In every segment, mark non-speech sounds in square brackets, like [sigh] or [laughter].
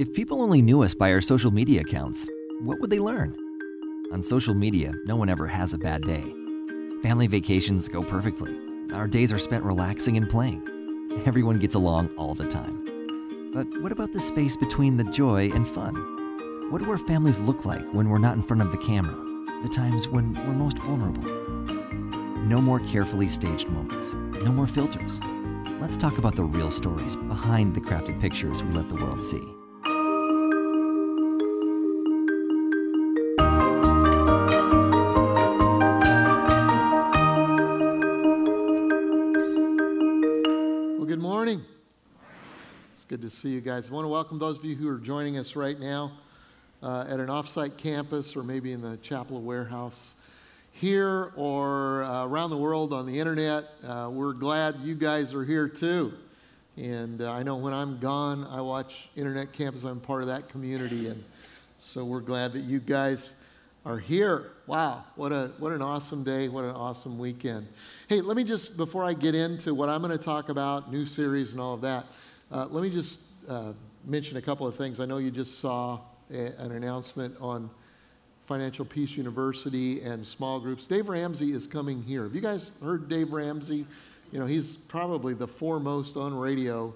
If people only knew us by our social media accounts, what would they learn? On social media, no one ever has a bad day. Family vacations go perfectly. Our days are spent relaxing and playing. Everyone gets along all the time. But what about the space between the joy and fun? What do our families look like when we're not in front of the camera? The times when we're most vulnerable? No more carefully staged moments. No more filters. Let's talk about the real stories behind the crafted pictures we let the world see. Good to see you guys. I want to welcome those of you who are joining us right now uh, at an offsite campus or maybe in the Chapel Warehouse here or uh, around the world on the internet. Uh, we're glad you guys are here too. And uh, I know when I'm gone, I watch Internet Campus. I'm part of that community. And so we're glad that you guys are here. Wow, what, a, what an awesome day, what an awesome weekend. Hey, let me just, before I get into what I'm going to talk about, new series and all of that, uh, let me just uh, mention a couple of things. I know you just saw a, an announcement on Financial Peace University and small groups. Dave Ramsey is coming here. Have you guys heard Dave Ramsey? You know, he's probably the foremost on radio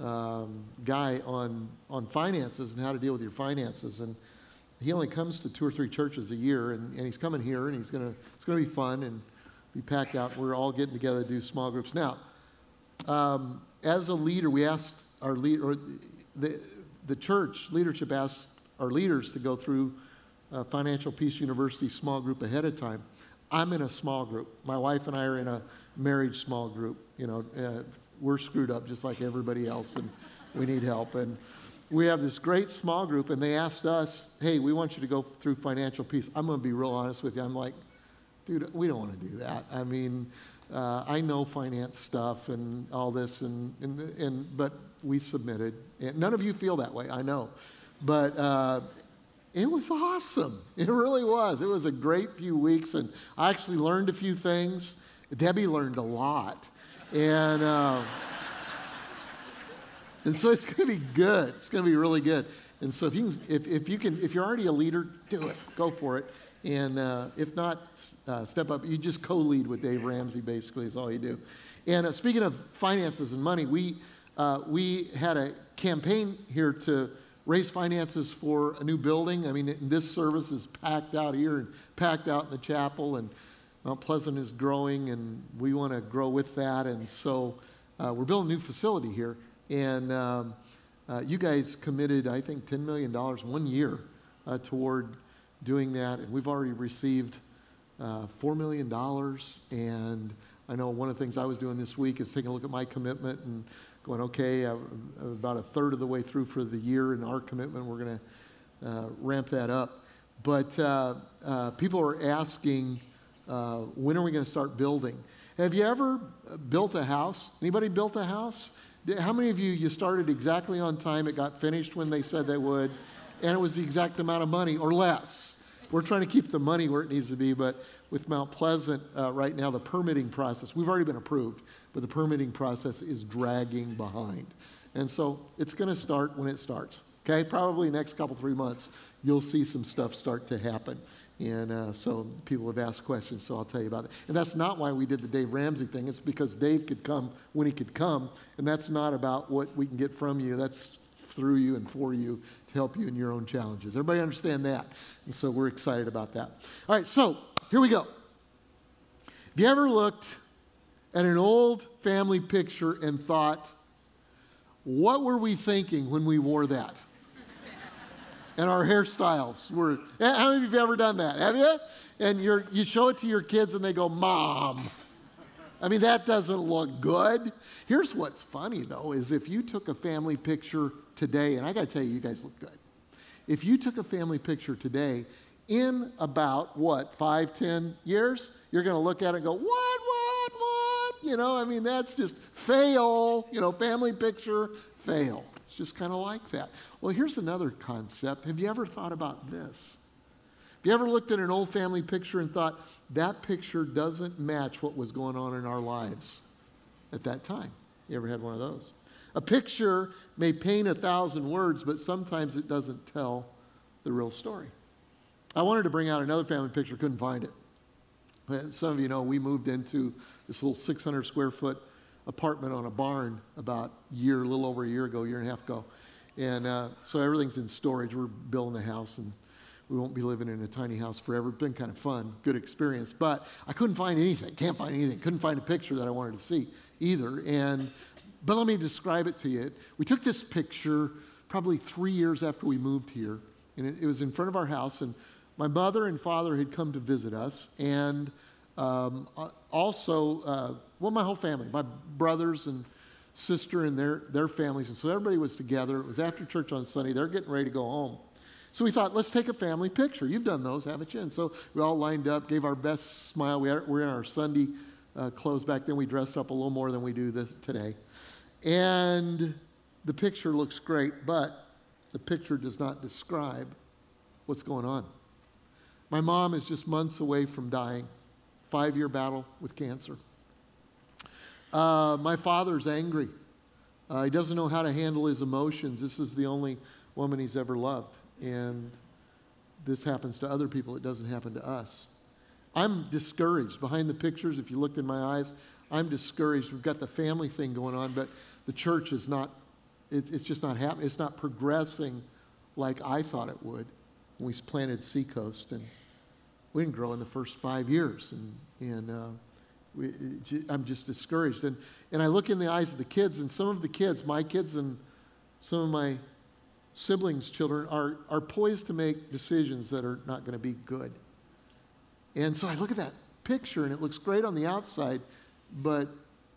um, guy on, on finances and how to deal with your finances. And he only comes to two or three churches a year, and, and he's coming here, and he's gonna, it's going to be fun and be packed out. We're all getting together to do small groups. Now, um, as a leader, we asked our lead, or the, the church leadership asked our leaders to go through uh, Financial Peace University small group ahead of time. I'm in a small group. My wife and I are in a marriage small group. You know, uh, we're screwed up just like everybody else, and we need help. And we have this great small group, and they asked us, "Hey, we want you to go through financial peace." I'm going to be real honest with you. I'm like, dude, we don't want to do that. I mean, uh, I know finance stuff and all this, and, and, and but we submitted. And none of you feel that way, I know, but uh, it was awesome. [laughs] It really was. It was a great few weeks, and I actually learned a few things. Debbie learned a lot, and. Uh, and so it's going to be good. It's going to be really good. And so if you, can, if, if you can, if you're already a leader, do it. Go for it. And uh, if not, uh, step up. You just co-lead with Dave Ramsey, basically, is all you do. And uh, speaking of finances and money, we, uh, we had a campaign here to raise finances for a new building. I mean, this service is packed out here and packed out in the chapel, and Mount Pleasant is growing, and we want to grow with that. And so uh, we're building a new facility here. And um, uh, you guys committed, I think, $10 million one year toward doing that. And we've already received uh, $4 million. And I know one of the things I was doing this week is taking a look at my commitment and going, okay, I'm about a third of the way through for the year in our commitment. We're going to uh, ramp that up. But uh, uh, people are asking, when are we going to start building? Have you ever built a house? Anybody built a house? How many of you, you started exactly on time, it got finished when they said they would, and it was the exact amount of money or less? We're trying to keep the money where it needs to be, but with Mount Pleasant uh, right now, the permitting process, we've already been approved, but the permitting process is dragging behind. And so it's going to start when it starts. Okay, probably next couple, three months, you'll see some stuff start to happen. And uh, so people have asked questions, so I'll tell you about it. And that's not why we did the Dave Ramsey thing. It's because Dave could come when he could come. And that's not about what we can get from you, that's through you and for you to help you in your own challenges. Everybody understand that? And so we're excited about that. All right, so here we go. Have you ever looked at an old family picture and thought, what were we thinking when we wore that? [laughs] and our hairstyles were. Eh, how many of you have ever done that? Have you? And you you show it to your kids and they go, Mom. I mean, that doesn't look good. Here's what's funny, though, is if you took a family picture today, and I got to tell you, you guys look good. If you took a family picture today, in about what, five, ten years, you're going to look at it and go, What, what, what? You know, I mean, that's just fail. You know, family picture, fail It's just kind of like that. Well, here's another concept. Have you ever thought about this? Have you ever looked at an old family picture and thought, that picture doesn't match what was going on in our lives at that time? You ever had one of those? A picture may paint a thousand words, but sometimes it doesn't tell the real story. I wanted to bring out another family picture, couldn't find it. Some of you know we moved into this little 600 square foot apartment on a barn about a year, a little over a year ago, year and a half ago. And uh, so everything's in storage. We're building a house and we won't be living in a tiny house forever. It's been kind of fun, good experience. But I couldn't find anything, can't find anything. Couldn't find a picture that I wanted to see either. And, but let me describe it to you. We took this picture probably three years after we moved here. And it, it was in front of our house. And my mother and father had come to visit us. And um, also, uh, well, my whole family, my brothers and sister and their, their families. And so everybody was together. It was after church on Sunday. They're getting ready to go home. So we thought, let's take a family picture. You've done those, haven't you? And so we all lined up, gave our best smile. We were in our Sunday uh, clothes back then. We dressed up a little more than we do this, today. And the picture looks great, but the picture does not describe what's going on. My mom is just months away from dying, five year battle with cancer. Uh, my father's angry. Uh, he doesn't know how to handle his emotions. This is the only woman he's ever loved and this happens to other people, it doesn't happen to us. I'm discouraged. Behind the pictures, if you looked in my eyes, I'm discouraged. We've got the family thing going on, but the church is not, it's, it's just not happening. It's not progressing like I thought it would when we planted Seacoast. And we didn't grow in the first five years. And, and uh, we, I'm just discouraged. And, and I look in the eyes of the kids, and some of the kids, my kids and some of my siblings' children are, are poised to make decisions that are not going to be good. And so I look at that picture and it looks great on the outside, but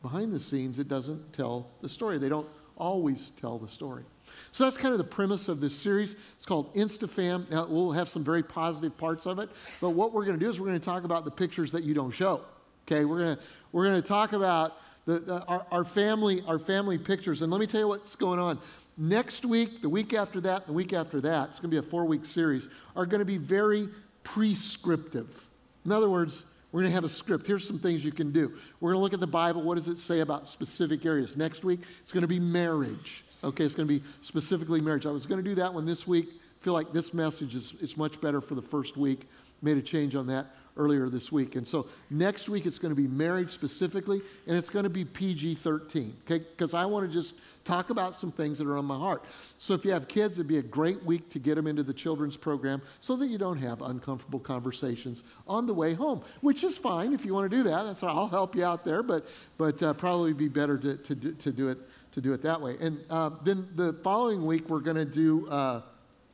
behind the scenes, it doesn't tell the story. They don't always tell the story. So that's kind of the premise of this series. It's called InstaFam. Now, we'll have some very positive parts of it, but what we're going to do is we're going to talk about the pictures that you don't show. Okay, we're going to, we're going to talk about the, the, our, our, family, our family pictures. And let me tell you what's going on. Next week, the week after that, the week after that, it's going to be a four week series, are going to be very prescriptive. In other words, we're going to have a script. Here's some things you can do. We're going to look at the Bible. What does it say about specific areas? Next week, it's going to be marriage. Okay, it's going to be specifically marriage. I was going to do that one this week. I feel like this message is, is much better for the first week. Made a change on that earlier this week. And so next week, it's going to be marriage specifically, and it's going to be PG 13, okay? Because I want to just talk about some things that are on my heart. So if you have kids, it'd be a great week to get them into the children's program so that you don't have uncomfortable conversations on the way home, which is fine if you want to do that. That's I'll help you out there, but, but uh, probably be better to, to, to, do it, to do it that way. And uh, then the following week, we're going to do uh,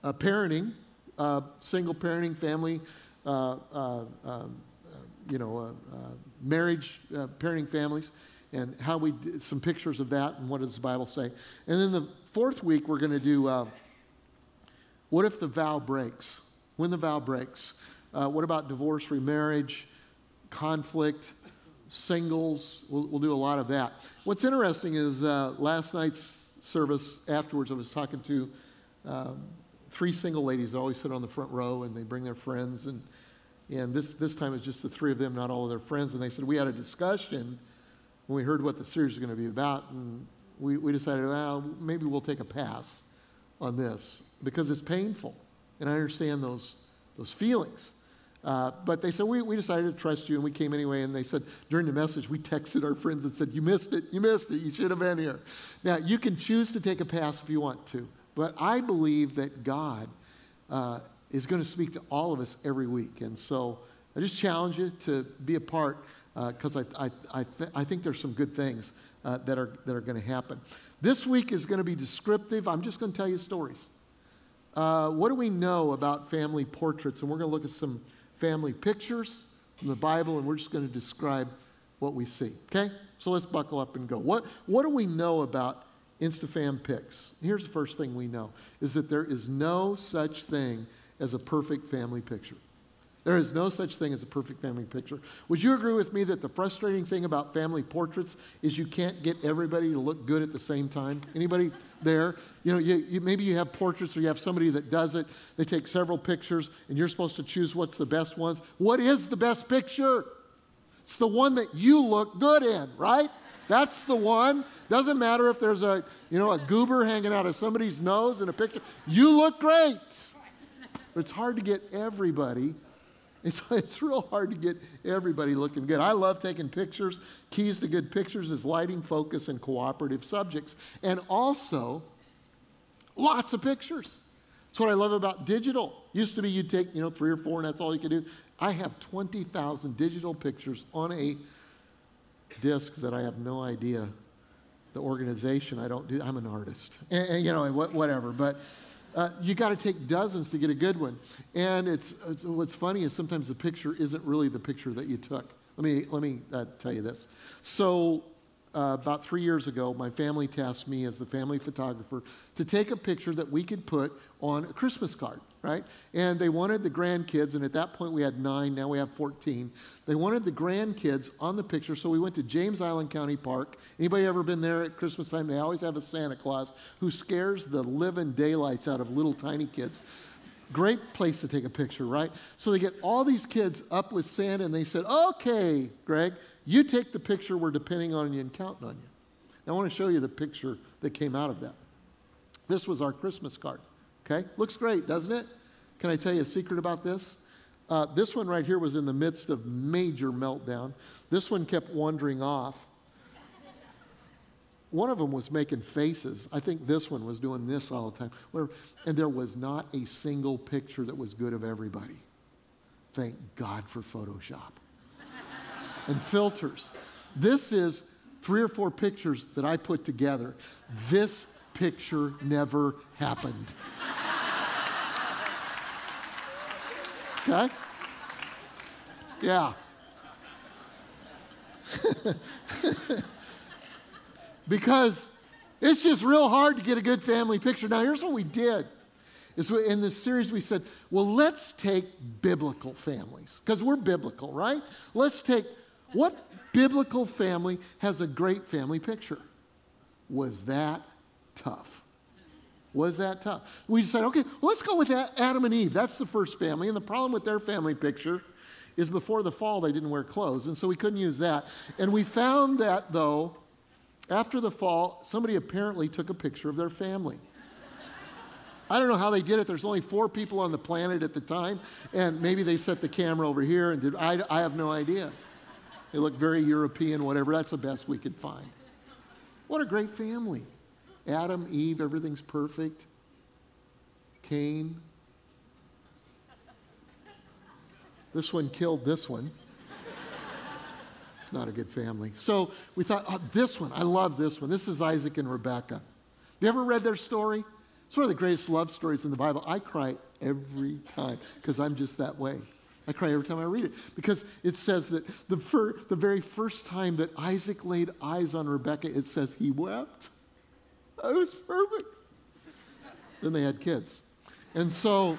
parenting, uh, single parenting, family Uh, uh, um, uh, you know, uh, marriage, parenting families, and how we did some pictures of that and what does the Bible say. And then the fourth week, we're going to do what if the vow breaks? When the vow breaks. what about divorce, remarriage, conflict? singles. We'll, we'll, do a lot of that. What's interesting is uh, last night's service afterwards, I was talking to um, three single ladies that always sit on the front row and they bring their friends. And, and this, this time it's just the three of them, not all of their friends. And they said, We had a discussion when we heard what the series is going to be about. And we, we decided, well, maybe we'll take a pass on this because it's painful. And I understand those, those feelings. Uh, but they said, we, we decided to trust you, and we came anyway. And they said, during the message, we texted our friends and said, You missed it, you missed it, you should have been here. Now, you can choose to take a pass if you want to. But I believe that God uh, is going to speak to all of us every week. And so I just challenge you to be a part because uh, I, I, I, th- I, think there's some good things uh, that are, that are going to happen. This week is going to be descriptive. I'm just going to tell you stories. Uh, what do we know about family portraits? And we're going to look at some family pictures from the Bible, and we're just going to describe what we see. Okay? So let's buckle up and go. What, what do we know about Instafam pics. Here's the first thing we know is that there is no such thing as a perfect family picture. There is no such thing as a perfect family picture. Would you agree with me that the frustrating thing about family portraits is you can't get everybody to look good at the same time? Anybody there? You know, you, you, maybe you have portraits or you have somebody that does it. They take several pictures and you're supposed to choose what's the best ones. What is the best picture? It's the one that you look good in, right? That's the one. Doesn't matter if there's a, you know, a goober hanging out of somebody's nose in a picture. You look great. But it's hard to get everybody. It's, [laughs] it's real hard to get everybody looking good. I love taking pictures. Keys to good pictures is lighting, focus, and cooperative subjects. And also, lots of pictures. That's what I love about digital. Used to be you'd take, you know, three or four and that's all you could do. I have 20,000 digital pictures on a disk that I have no idea the organization. I don't do, I'm an artist. And, and you know, whatever. But uh, you got to take dozens to get a good one. And it's, it's, what's funny is sometimes the picture isn't really the picture that you took. Let me, let me uh, tell you this. So uh, about three years ago, my family tasked me as the family photographer to take a picture that we could put on a Christmas card, right? And they wanted the grandkids, and at that point we had nine, now we have 14. They wanted the grandkids on the picture, so we went to James Island County Park. Anybody ever been there at Christmas time? They always have a Santa Claus who scares the living daylights out of little tiny kids. Great place to take a picture, right? So they get all these kids up with Santa, and they said, Okay, Greg, you take the picture, we're depending on you and counting on you. Now, I want to show you the picture that came out of that. This was our Christmas card. Okay? Looks great, doesn't it? Can I tell you a secret about this? Uh, this one right here was in the midst of major meltdown. This one kept wandering off. One of them was making faces. I think this one was doing this all the time. And there was not a single picture that was good of everybody. Thank God for Photoshop [laughs] and filters. This is three or four pictures that I put together. This picture never happened. [laughs] Okay? Yeah. [laughs] because it's just real hard to get a good family picture. Now, here's what we did. Is in this series we said, well, let's take biblical families because we're biblical, right? Let's take what biblical family has a great family picture? Was that tough? Was that tough? We decided, okay, well, let's go with Adam and Eve. That's the first family. And the problem with their family picture is before the fall, they didn't wear clothes. And so we couldn't use that. And we found that, though, after the fall, somebody apparently took a picture of their family. [laughs] I don't know how they did it. There's only four people on the planet at the time, and maybe they set the camera over here and did. I, I have no idea. They look very European, whatever. That's the best we could find. What a great family. Adam, Eve, everything's perfect. Cain. This one killed this one. It's not a good family. So we thought, oh, this one, I love this one. This is Isaac and Rebecca. Have you ever read their story? It's one of the greatest love stories in the Bible. I cry every time because I'm just that way. I cry every time I read it because it says that the, fir- the very first time that Isaac laid eyes on Rebecca, it says he wept. It was perfect. then they had kids. And so,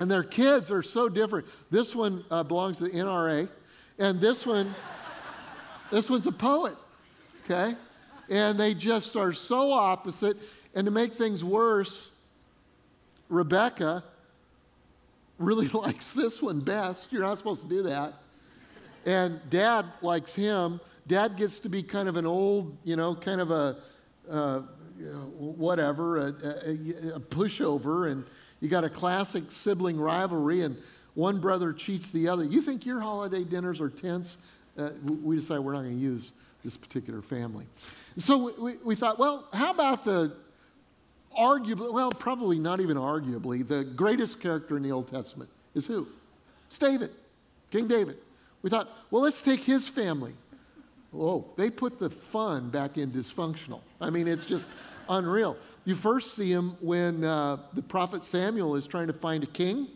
and their kids are so different. This one uh, belongs to the NRA, and this one, this one's a poet, okay? And they just are so opposite. And to make things worse, Rebecca really [laughs] likes this one best. You're not supposed to do that. And dad likes him. Dad gets to be kind of an old, you know, kind of a, uh, whatever, a, a, a pushover. And you got a classic sibling rivalry, and one brother cheats the other. You think your holiday dinners are tense? Uh, we decide we're not going to use this particular family. So we, we thought, well, how about the arguably, well, probably not even arguably, the greatest character in the Old Testament is who? It's David, King David. We thought, well, let's take his family. Whoa, they put the fun back in dysfunctional. I mean, it's just unreal. You first see him when uh, the prophet Samuel is trying to find a king,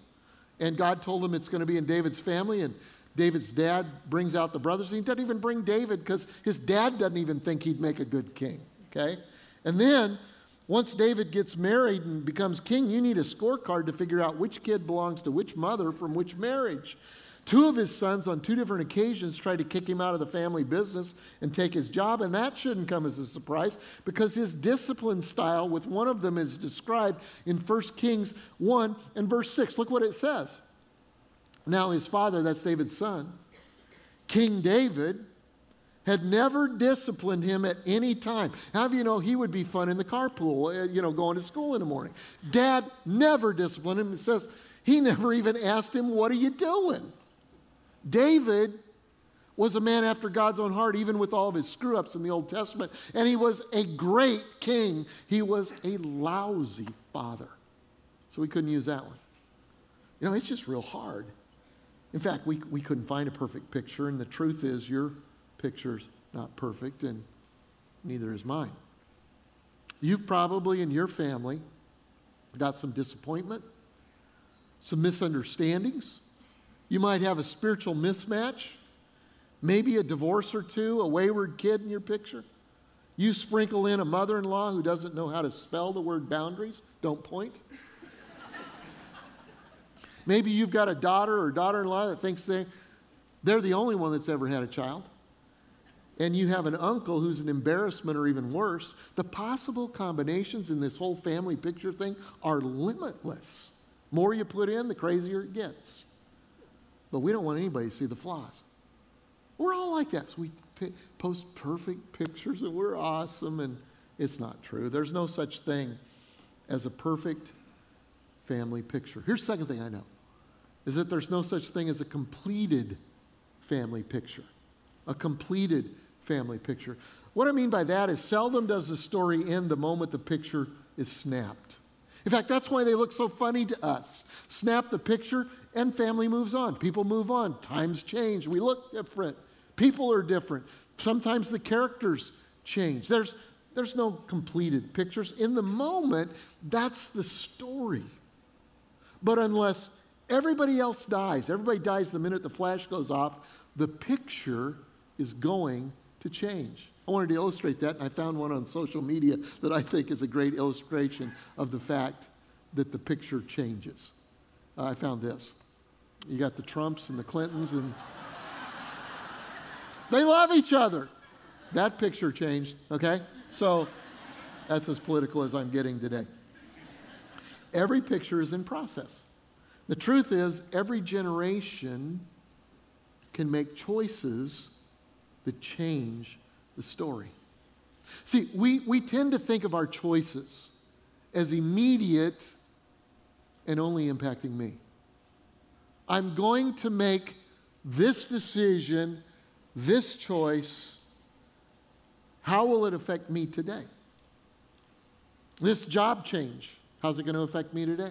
and God told him it's going to be in David's family, and David's dad brings out the brothers. He doesn't even bring David because his dad doesn't even think he'd make a good king, okay? And then once David gets married and becomes king, you need a scorecard to figure out which kid belongs to which mother from which marriage. Two of his sons, on two different occasions, tried to kick him out of the family business and take his job, and that shouldn't come as a surprise because his discipline style with one of them is described in 1 Kings 1 and verse 6. Look what it says. Now, his father, that's David's son, King David, had never disciplined him at any time. How do you know he would be fun in the carpool, uh, you know, going to school in the morning? Dad never disciplined him. It says he [laughs] never even asked him, What are you doing? David was a man after God's own heart, even with all of his screw ups in the Old Testament. And he was a great king. He was a lousy father. So we couldn't use that one. You know, it's just real hard. In fact, we, we couldn't find a perfect picture, and the truth is, your picture's not perfect, and neither is mine. You've probably in your family got some disappointment, some misunderstandings. You might have a spiritual mismatch, maybe a divorce or two, a wayward kid in your picture. You sprinkle in a mother in law who doesn't know how to spell the word boundaries, don't point. [laughs] Maybe you've got a daughter or daughter in law that thinks they, they're the only one that's ever had a child. And you have an uncle who's an embarrassment or even worse. The possible combinations in this whole family picture thing are limitless. More you put in, the crazier it gets. But we don't want anybody to see the flaws. We're all like that. So we p- post perfect pictures and we're awesome, and it's not true. There's no such thing as a perfect family picture. Here's the second thing I know is that there's no such thing as a completed family picture. A completed family picture. What I mean by that is seldom does the story end the moment the picture is snapped. In fact, that's why they look so funny to us. Snap the picture and family moves on. People move on. Times change. We look different. People are different. Sometimes the characters change. There's, there's no completed pictures. In the moment, that's the story. But unless everybody else dies, everybody dies the minute the flash goes off, the picture is going to change. I wanted to illustrate that, and I found one on social media that I think is a great illustration of the fact that the picture changes. Uh, I found this. You got the Trumps and the Clintons, and [laughs] they love each other. That picture changed, okay? So that's as political as I'm getting today. Every picture is in process. The truth is, every generation can make choices that change the story. See, we, we tend to think of our choices as immediate and only impacting me. I'm going to make this decision, this choice. How will it affect me today? This job change, how's it going to affect me today?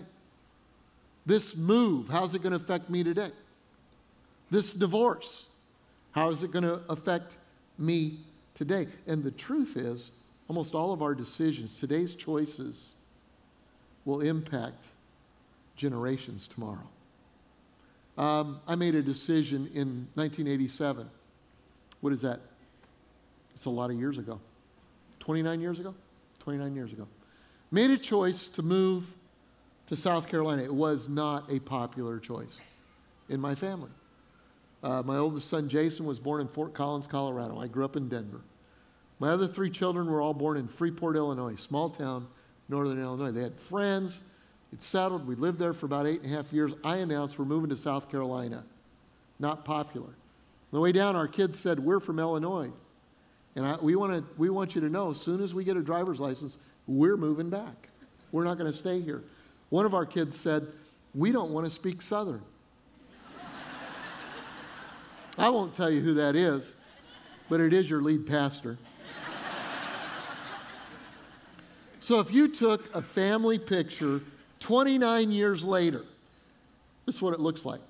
This move, how's it going to affect me today? This divorce, how is it going to affect me today? And the truth is, almost all of our decisions, today's choices, will impact generations tomorrow. Um, I made a decision in 1987. What is that? It's a lot of years ago. 29 years ago? 29 years ago. Made a choice to move to South Carolina. It was not a popular choice in my family. Uh, my oldest son, Jason, was born in Fort Collins, Colorado. I grew up in Denver. My other three children were all born in Freeport, Illinois, small town, northern Illinois. They had friends. It settled. We lived there for about eight and a half years. I announced we're moving to South Carolina. Not popular. On the way down, our kids said, We're from Illinois. And I, we, wanna, we want you to know as soon as we get a driver's license, we're moving back. We're not going to stay here. One of our kids said, We don't want to speak Southern. I won't tell you who that is, but it is your lead pastor. so if you took a family picture 29 years later, this is what it looks like.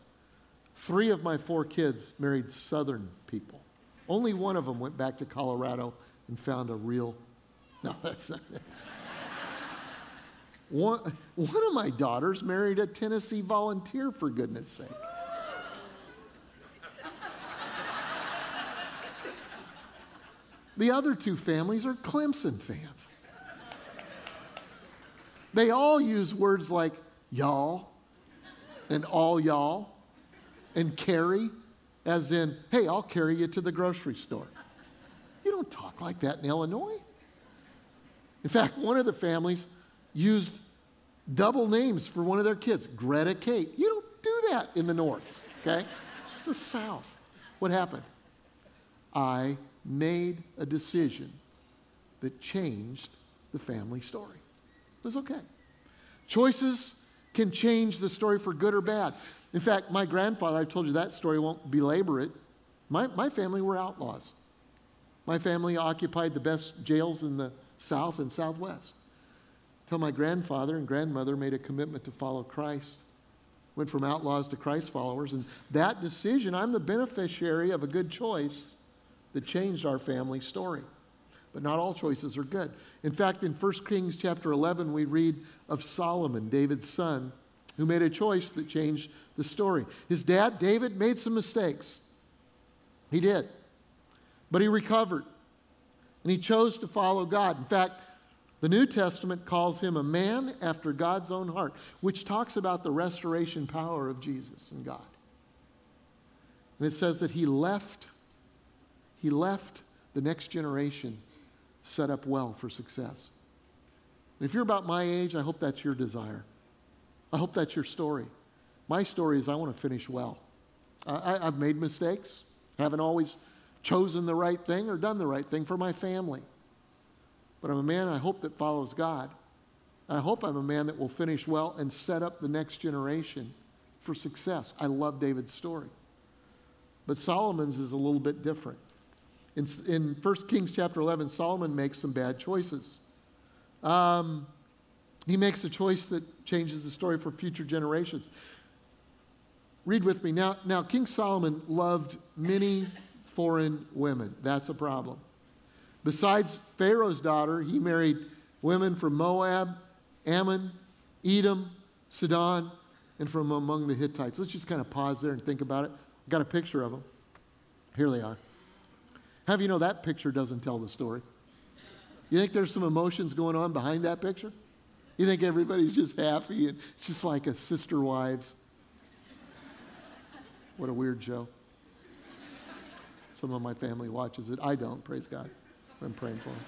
Three of my four kids married Southern people. Only one of them went back to Colorado and found a real. [laughs] No, that's not. One, one of my daughters married a Tennessee volunteer, for goodness sake. The other two families are Clemson fans. They all use words like y'all and all y'all and carry, as in, hey, I'll carry you to the grocery store. You don't talk like that in Illinois. In fact, one of the families used double names for one of their kids Greta Kate. You don't do that in the North, okay? It's the South. What happened? I made a decision that changed the family story. It was okay. Choices can change the story for good or bad. In fact, my grandfather, I've told you that story, won't belabor it. My, my family were outlaws. My family occupied the best jails in the South and Southwest. Until my grandfather and grandmother made a commitment to follow Christ. Went from outlaws to Christ followers. And that decision, I'm the beneficiary of a good choice that changed our family story. But not all choices are good. In fact, in 1 Kings chapter 11, we read of Solomon, David's son, who made a choice that changed the story. His dad, David, made some mistakes. He did. But he recovered. And he chose to follow God. In fact, the New Testament calls him a man after God's own heart, which talks about the restoration power of Jesus and God. And it says that he left he left the next generation set up well for success. If you're about my age, I hope that's your desire. I hope that's your story. My story is I want to finish well. I, have made mistakes, haven't always chosen the right thing or done the right thing for my family. But I'm a man I hope that follows God. I hope I'm a man that will finish well and set up the next generation for success. I love David's story. But Solomon's is a little bit different. In, in 1 Kings chapter 11, Solomon makes some bad choices. Um, he makes a choice that changes the story for future generations. Read with me. Now, now King Solomon loved many foreign women. That's a problem. Besides Pharaoh's daughter, he married women from Moab, Ammon, Edom, Sidon, and from among the Hittites. Let's just kind of pause there and think about it. I've got a picture of them. Here they are. Have you know that picture doesn't tell the story? You think there's some emotions going on behind that picture? You think everybody's just happy and it's just like a sister wives? What a weird show. Some of my family watches it. I don't, praise God. I'm praying for them.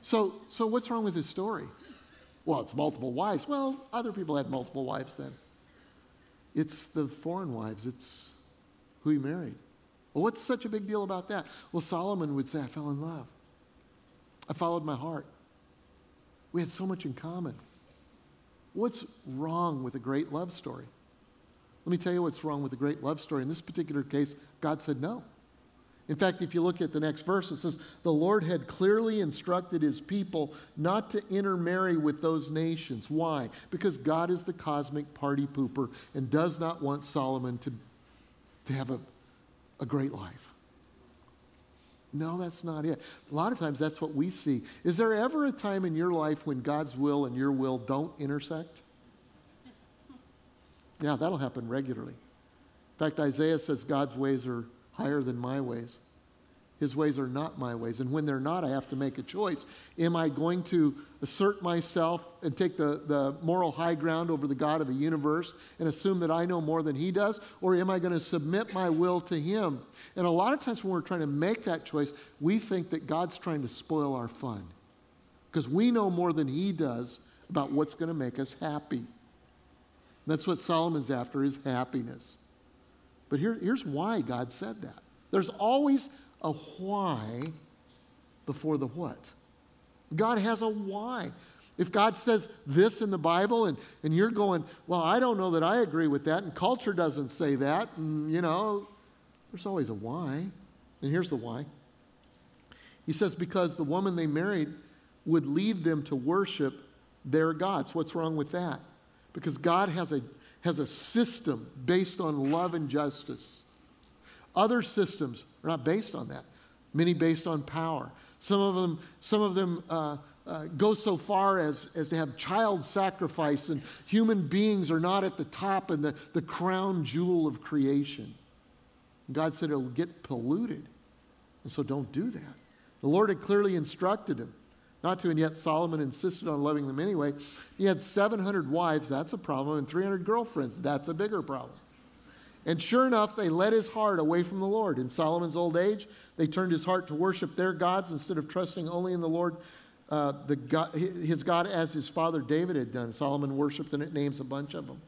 So, so what's wrong with this story? Well, it's multiple wives. Well, other people had multiple wives then. It's the foreign wives. It's who he married. Well, what's such a big deal about that? Well, Solomon would say, I fell in love. I followed my heart. We had so much in common. What's wrong with a great love story? Let me tell you what's wrong with a great love story. In this particular case, God said no. In fact, if you look at the next verse, it says, The Lord had clearly instructed his people not to intermarry with those nations. Why? Because God is the cosmic party pooper and does not want Solomon to to have a, a great life. No, that's not it. A lot of times that's what we see. Is there ever a time in your life when God's will and your will don't intersect? Yeah, that'll happen regularly. In fact, Isaiah says God's ways are higher than my ways. His ways are not my ways. And when they're not, I have to make a choice. Am I going to assert myself and take the, the moral high ground over the God of the universe and assume that I know more than He does? Or am I going to submit my will to Him? And a lot of times when we're trying to make that choice, we think that God's trying to spoil our fun because we know more than He does about what's going to make us happy. That's what Solomon's after is happiness. But here, here's why God said that. There's always a why before the what. God has a why. If God says this in the Bible and, and you're going, well, I don't know that I agree with that, and culture doesn't say that, and you know, there's always a why. And here's the why. He says, because the woman they married would lead them to worship their gods. What's wrong with that? Because God has a, has a system based on love and justice. Other systems are not based on that. Many based on power. Some of them, some of them uh, uh, go so far as, as to have child sacrifice, and human beings are not at the top and the, the crown jewel of creation. God said it'll get polluted. And so don't do that. The Lord had clearly instructed him not to, and yet Solomon insisted on loving them anyway. He had 700 wives, that's a problem, and 300 girlfriends, that's a bigger problem. And sure enough, they led his heart away from the Lord. In Solomon's old age, they turned his heart to worship their gods instead of trusting only in the Lord, uh, the God, his God, as his father David had done. Solomon worshiped, and it names a bunch of them.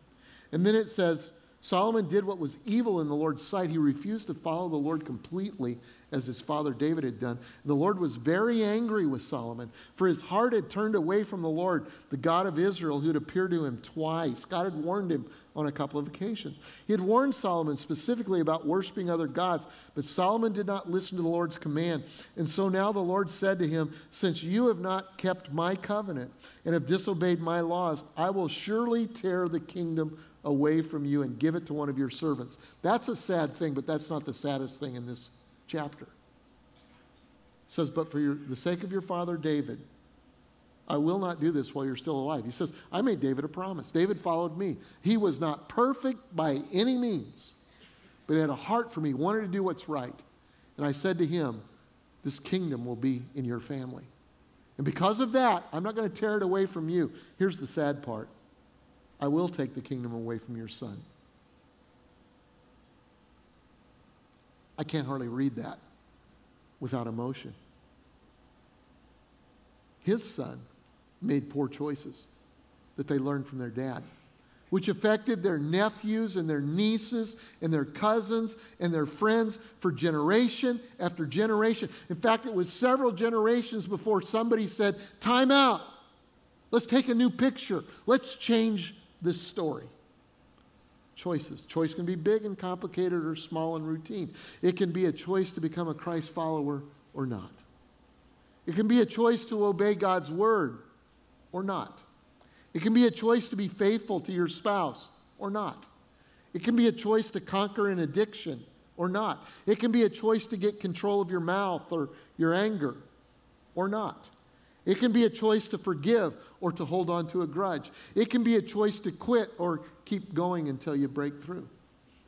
And then it says Solomon did what was evil in the Lord's sight. He refused to follow the Lord completely as his father David had done. The Lord was very angry with Solomon, for his heart had turned away from the Lord, the God of Israel, who had appeared to him twice. God had warned him on a couple of occasions. He had warned Solomon specifically about worshiping other gods, but Solomon did not listen to the Lord's command. And so now the Lord said to him, Since you have not kept my covenant and have disobeyed my laws, I will surely tear the kingdom away from you and give it to one of your servants. That's a sad thing, but that's not the saddest thing in this chapter. It says, But for your, the sake of your father David, I will not do this while you're still alive. He says, I made David a promise. David followed me. He was not perfect by any means, but he had a heart for me, wanted to do what's right. And I said to him, This kingdom will be in your family. And because of that, I'm not going to tear it away from you. Here's the sad part I will take the kingdom away from your son. I can't hardly read that without emotion. His son made poor choices that they learned from their dad, which affected their nephews and their nieces and their cousins and their friends for generation after generation. In fact, it was several generations before somebody said, Time out. Let's take a new picture. Let's change this story. Choices. Choice can be big and complicated or small and routine. It can be a choice to become a Christ follower or not. It can be a choice to obey God's word or not. It can be a choice to be faithful to your spouse or not. It can be a choice to conquer an addiction or not. It can be a choice to get control of your mouth or your anger or not. It can be a choice to forgive or to hold on to a grudge. It can be a choice to quit or keep going until you break through.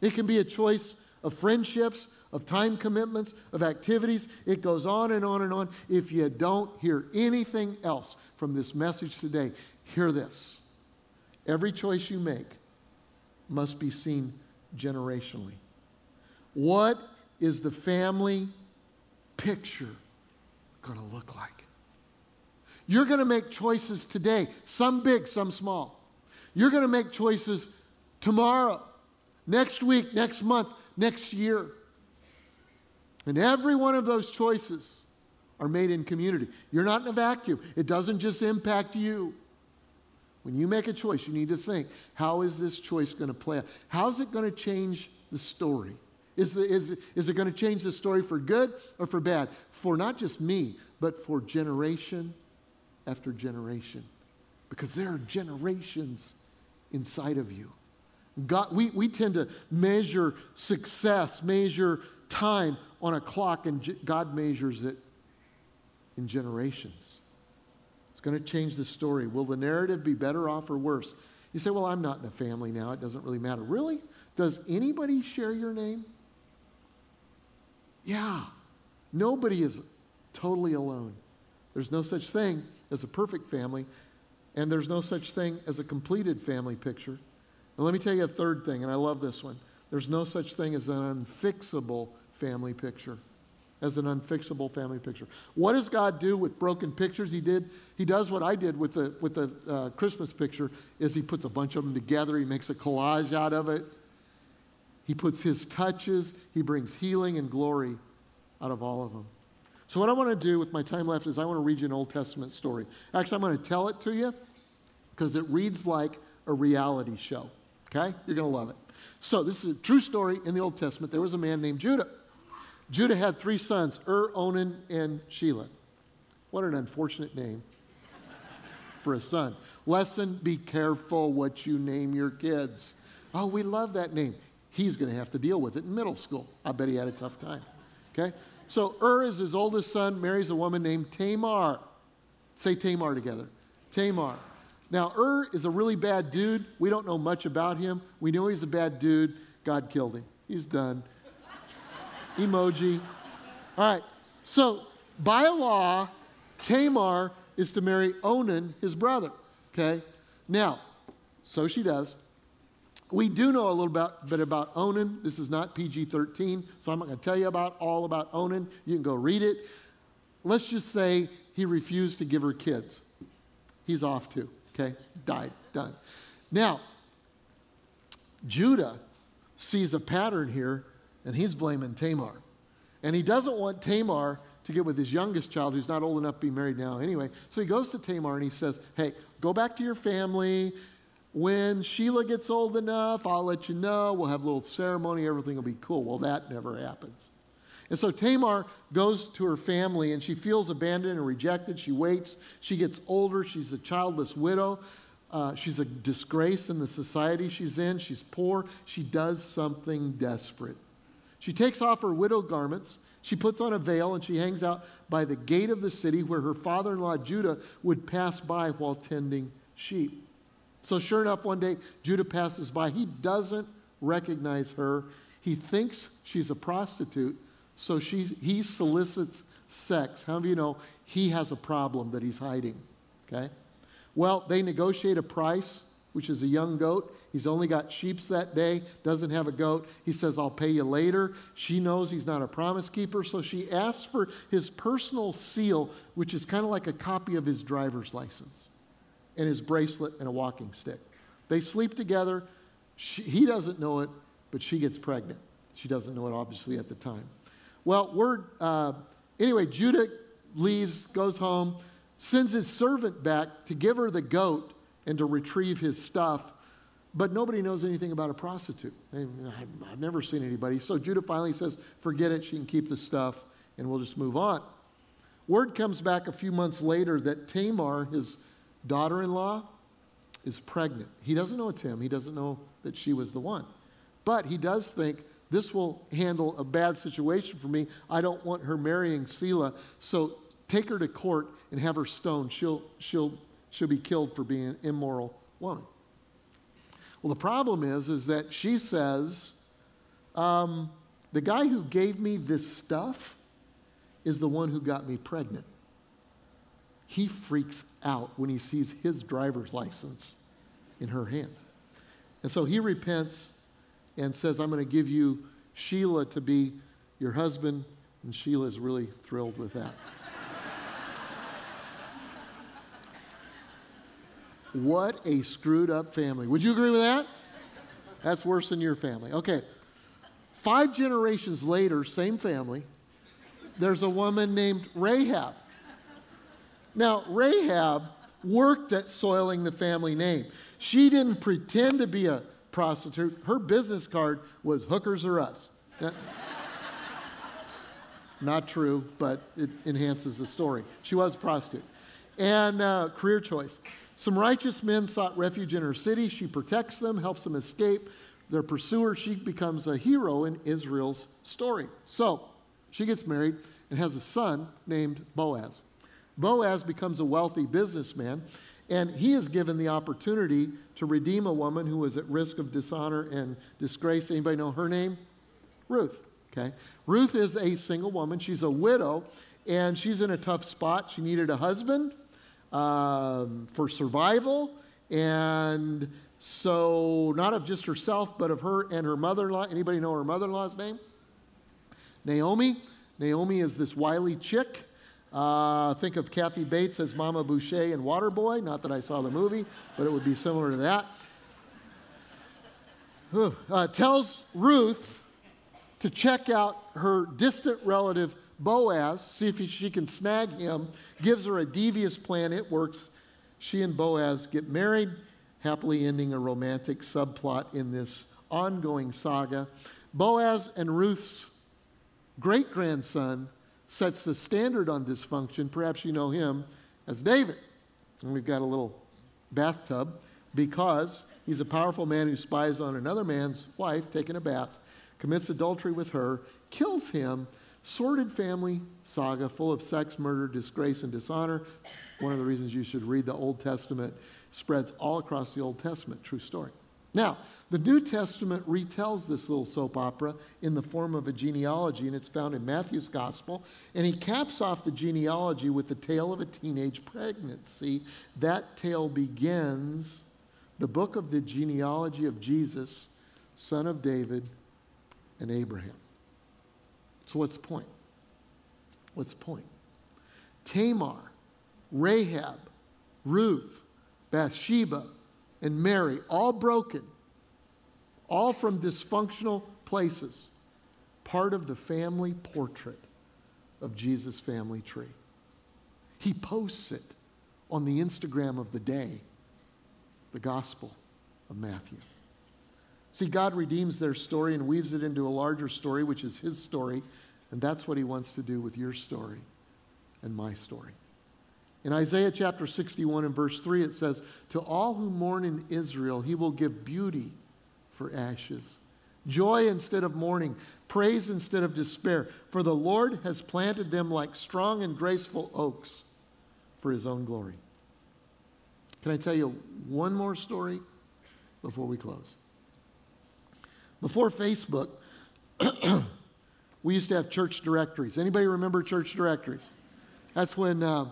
It can be a choice of friendships, of time commitments, of activities. It goes on and on and on. If you don't hear anything else from this message today, hear this. Every choice you make must be seen generationally. What is the family picture going to look like? You're going to make choices today, some big, some small. You're going to make choices tomorrow, next week, next month, next year. And every one of those choices are made in community. You're not in a vacuum, it doesn't just impact you. When you make a choice, you need to think how is this choice going to play out? How's it going to change the story? Is, the, is, is it going to change the story for good or for bad? For not just me, but for generation after generation because there are generations inside of you. God, we, we tend to measure success, measure time on a clock, and God measures it in generations. It's going to change the story. Will the narrative be better off or worse? You say, Well, I'm not in a family now. It doesn't really matter. Really? Does anybody share your name? Yeah. Nobody is totally alone. There's no such thing as a perfect family, and there's no such thing as a completed family picture. And let me tell you a third thing, and I love this one. There's no such thing as an unfixable family picture. As an unfixable family picture. What does God do with broken pictures? He did. He does what I did with the with the uh, Christmas picture. Is he puts a bunch of them together. He makes a collage out of it. He puts his touches. He brings healing and glory out of all of them. So, what I want to do with my time left is I want to read you an Old Testament story. Actually, I'm going to tell it to you because it reads like a reality show. Okay? You're going to love it. So, this is a true story in the Old Testament. There was a man named Judah. Judah had three sons Ur, Onan, and Shelah. What an unfortunate name for a son. Lesson be careful what you name your kids. Oh, we love that name. He's going to have to deal with it in middle school. I bet he had a tough time. Okay? So Ur is his oldest son, marries a woman named Tamar. Say Tamar together. Tamar. Now, Ur is a really bad dude. We don't know much about him. We know he's a bad dude. God killed him. He's done. Emoji. All right. So, by law, Tamar is to marry Onan, his brother. Okay? Now, so she does. We do know a little bit about Onan. This is not PG 13, so I'm not going to tell you about all about Onan. You can go read it. Let's just say he refused to give her kids. He's off too, okay? Died, done. Now, Judah sees a pattern here, and he's blaming Tamar. And he doesn't want Tamar to get with his youngest child, who's not old enough to be married now anyway. So he goes to Tamar and he says, Hey, go back to your family. When Shelah gets old enough, I'll let you know. We'll have a little ceremony. Everything will be cool. Well, that never happens. And so Tamar goes to her family and she feels abandoned and rejected. She waits. She gets older. She's a childless widow. Uh, she's a disgrace in the society she's in. She's poor. She does something desperate. She takes off her widow garments. She puts on a veil and she hangs out by the gate of the city where her father in law Judah would pass by while tending sheep. So, sure enough, one day Judah passes by. He doesn't recognize her. He thinks she's a prostitute, so she, he solicits sex. How do you know he has a problem that he's hiding? Okay? Well, they negotiate a price, which is a young goat. He's only got sheeps that day, doesn't have a goat. He says, I'll pay you later. She knows he's not a promise keeper, so she asks for his personal seal, which is kind of like a copy of his driver's license, and his bracelet and a walking stick. They sleep together. She, he doesn't know it, but she gets pregnant. She doesn't know it, obviously, at the time. Well, word, uh, anyway, Judah leaves, goes home, sends his servant back to give her the goat and to retrieve his stuff. But nobody knows anything about a prostitute. I've never seen anybody. So Judah finally says, forget it, she can keep the stuff, and we'll just move on. Word comes back a few months later that Tamar, his daughter in law, is pregnant. He doesn't know it's him, he doesn't know that she was the one. But he does think this will handle a bad situation for me. I don't want her marrying Shelah. So take her to court and have her stoned. She'll, she'll, she'll be killed for being an immoral woman. Well, the problem is, is that she says, um, the guy who gave me this stuff is the one who got me pregnant. He freaks out when he sees his driver's license in her hands. And so he repents and says, I'm going to give you Shelah to be your husband. And Shelah is really thrilled with that. [laughs] what a screwed up family. Would you agree with that? That's worse than your family. Okay. Five generations later, same family, there's a woman named Rahab. Now, Rahab worked at soiling the family name. She didn't pretend to be a prostitute. Her business card was hookers or us. [laughs] not true, but it enhances the story. She was a prostitute. And uh, career choice. Some righteous men sought refuge in her city. She protects them, helps them escape. Their pursuer, she becomes a hero in Israel's story. So she gets married and has a son named Boaz. Boaz becomes a wealthy businessman. And he is given the opportunity to redeem a woman who was at risk of dishonor and disgrace. Anybody know her name? Ruth. Okay. Ruth is a single woman. She's a widow, and she's in a tough spot. She needed a husband um, for survival, and so not of just herself, but of her and her mother-in-law. Anybody know her mother-in-law's name? Naomi. Naomi is this wily chick uh, think of Kathy Bates as Mama Boucher in Waterboy. Not that I saw the movie, but it would be similar to that. Uh, tells Ruth to check out her distant relative Boaz, see if she can snag him, gives her a devious plan. It works. She and Boaz get married, happily ending a romantic subplot in this ongoing saga. Boaz and Ruth's great grandson sets the standard on dysfunction. Perhaps you know him as David. And we've got a little bathtub because he's a powerful man who spies on another man's wife taking a bath, commits adultery with her, kills him. Sordid family saga full of sex, murder, disgrace, and dishonor. One of the reasons you should read the Old Testament spreads all across the Old Testament. True story. Now, the New Testament retells this little soap opera in the form of a genealogy, and it's found in Matthew's Gospel. And he caps off the genealogy with the tale of a teenage pregnancy. That tale begins the book of the genealogy of Jesus, son of David and Abraham. So, what's the point? What's the point? Tamar, Rahab, Ruth, Bathsheba, and Mary, all broken, all from dysfunctional places, part of the family portrait of Jesus' family tree. He posts it on the Instagram of the day, the Gospel of Matthew. See, God redeems their story and weaves it into a larger story, which is His story, and that's what He wants to do with your story and my story. In Isaiah chapter 61 and verse 3, it says, To all who mourn in Israel, He will give beauty for ashes, joy instead of mourning, praise instead of despair. For the Lord has planted them like strong and graceful oaks for His own glory. Can I tell you one more story before we close? Before Facebook, [clears throat] we used to have church directories. Anybody remember church directories? That's when uh,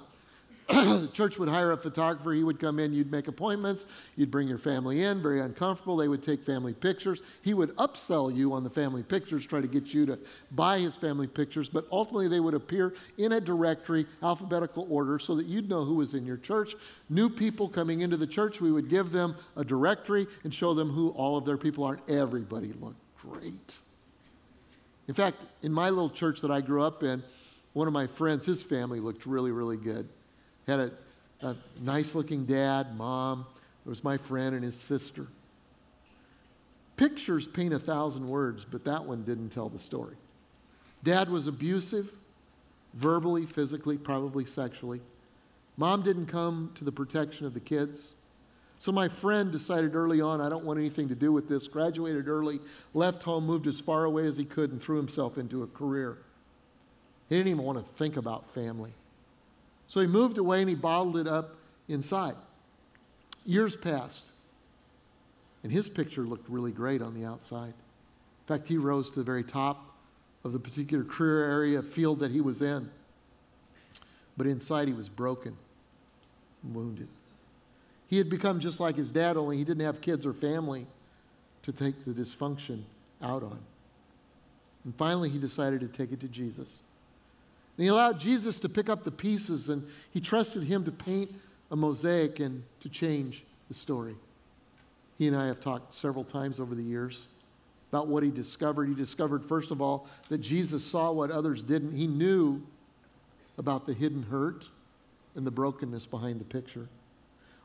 the [coughs] church would hire a photographer. He would come in, you'd make appointments, you'd bring your family in, very uncomfortable. They would take family pictures. He would upsell you on the family pictures, try to get you to buy his family pictures, but ultimately they would appear in a directory, alphabetical order, so that you'd know who was in your church. New people coming into the church, we would give them a directory and show them who all of their people are. Everybody looked great. In fact, in my little church that I grew up in, one of my friends, his family looked really, really good. Had a, a nice looking dad, mom. It was my friend and his sister. Pictures paint a thousand words, but that one didn't tell the story. Dad was abusive, verbally, physically, probably sexually. Mom didn't come to the protection of the kids. So my friend decided early on, I don't want anything to do with this, graduated early, left home, moved as far away as he could, and threw himself into a career. He didn't even want to think about family. So he moved away and he bottled it up inside. Years passed, and his picture looked really great on the outside. In fact, he rose to the very top of the particular career area, field that he was in. But inside, he was broken wounded. He had become just like his dad, only he didn't have kids or family to take the dysfunction out on. And finally, he decided to take it to Jesus. And he allowed Jesus to pick up the pieces and he trusted him to paint a mosaic and to change the story. He and I have talked several times over the years about what he discovered. He discovered, first of all, that Jesus saw what others didn't. He knew about the hidden hurt and the brokenness behind the picture.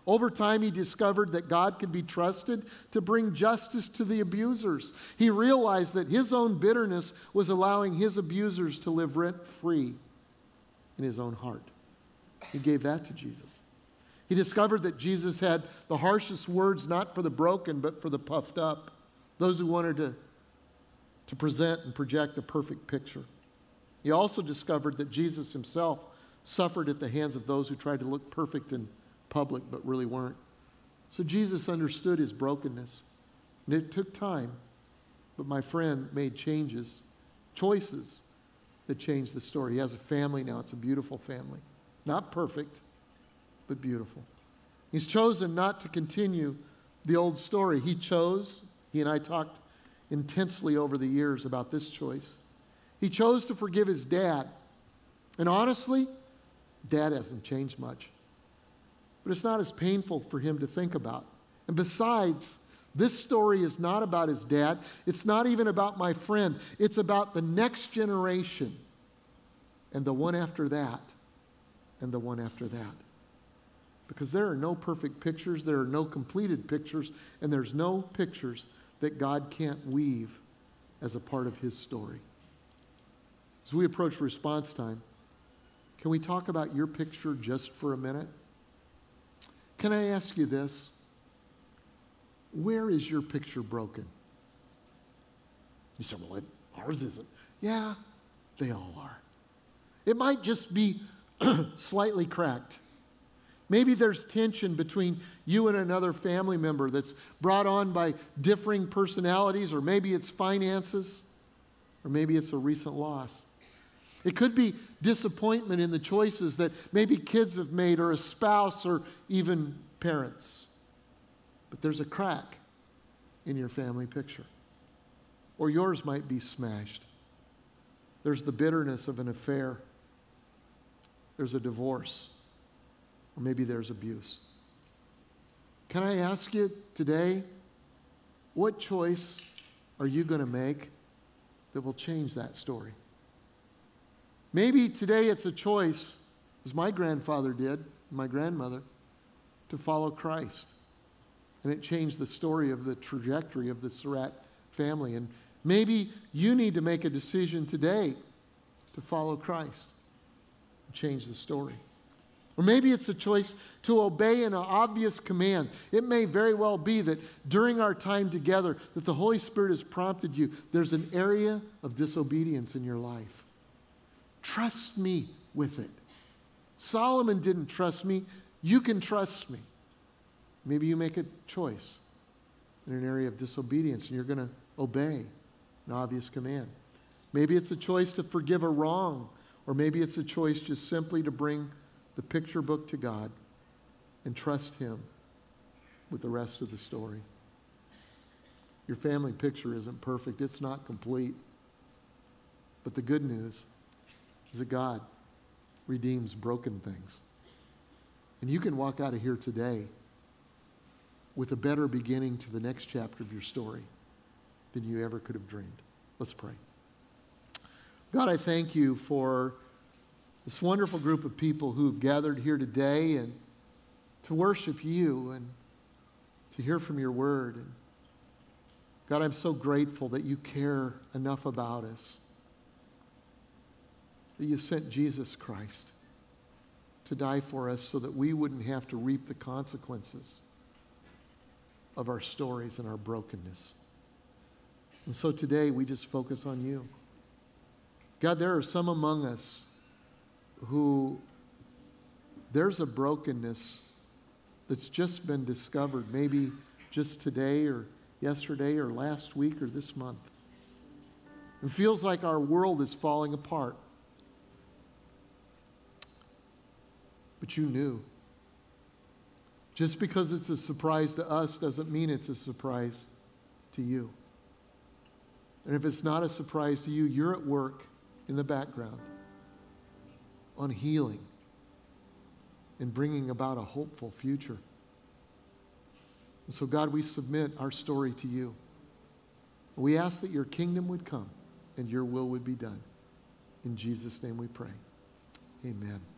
Over time, he discovered that God could be trusted to bring justice to the abusers. He realized that his own bitterness was allowing his abusers to live rent free in his own heart. He gave that to Jesus. He discovered that Jesus had the harshest words not for the broken, but for the puffed up, those who wanted to, to present and project a perfect picture. He also discovered that Jesus himself suffered at the hands of those who tried to look perfect and public but really weren't. So Jesus understood his brokenness. And it took time, but my friend made changes, choices that changed the story. He has a family now. It's a beautiful family. Not perfect, but beautiful. He's chosen not to continue the old story. He chose, he and I talked intensely over the years about this choice. He chose to forgive his dad. And honestly, dad hasn't changed much but it's not as painful for him to think about. And besides, this story is not about his dad. It's not even about my friend. It's about the next generation and the one after that and the one after that. Because there are no perfect pictures, there are no completed pictures, and there's no pictures that God can't weave as a part of his story. As we approach response time, can we talk about your picture just for a minute? Can I ask you this? Where is your picture broken? You say, well, it, ours isn't. Yeah, they all are. It might just be [clears throat] slightly cracked. Maybe there's tension between you and another family member that's brought on by differing personalities, or maybe it's finances, or maybe it's a recent loss. It could be disappointment in the choices that maybe kids have made, or a spouse, or even parents. But there's a crack in your family picture. Or yours might be smashed. There's the bitterness of an affair, there's a divorce, or maybe there's abuse. Can I ask you today, What choice are you going to make that will change that story? Maybe today it's a choice, as my grandfather did, my grandmother, to follow Christ. And it changed the story of the trajectory of the Surratt family. And maybe you need to make a decision today to follow Christ and change the story. Or maybe it's a choice to obey an obvious command. It may very well be that during our time together that the Holy Spirit has prompted you there's an area of disobedience in your life. Trust me with it. Solomon didn't trust me. You can trust me. Maybe you make a choice in an area of disobedience and you're going to obey an obvious command. Maybe it's a choice to forgive a wrong, or maybe it's a choice just simply to bring the picture book to God and trust Him with the rest of the story. Your family picture isn't perfect, it's not complete. But the good news is that God redeems broken things. And you can walk out of here today with a better beginning to the next chapter of your story than you ever could have dreamed. Let's pray. God, I thank you for this wonderful group of people who've gathered here today and to worship you and to hear from your word. And God, I'm so grateful that you care enough about us, that you sent Jesus Christ to die for us so that we wouldn't have to reap the consequences of our stories and our brokenness. And so today we just focus on you. God, there are some among us who there's a brokenness that's just been discovered, maybe just today or yesterday or last week or this month. It feels like our world is falling apart. But you knew. Just because it's a surprise to us doesn't mean it's a surprise to you. And if it's not a surprise to you, you're at work in the background on healing and bringing about a hopeful future. And so, God, we submit our story to you. We ask that your kingdom would come and your will would be done. In Jesus' name we pray. Amen.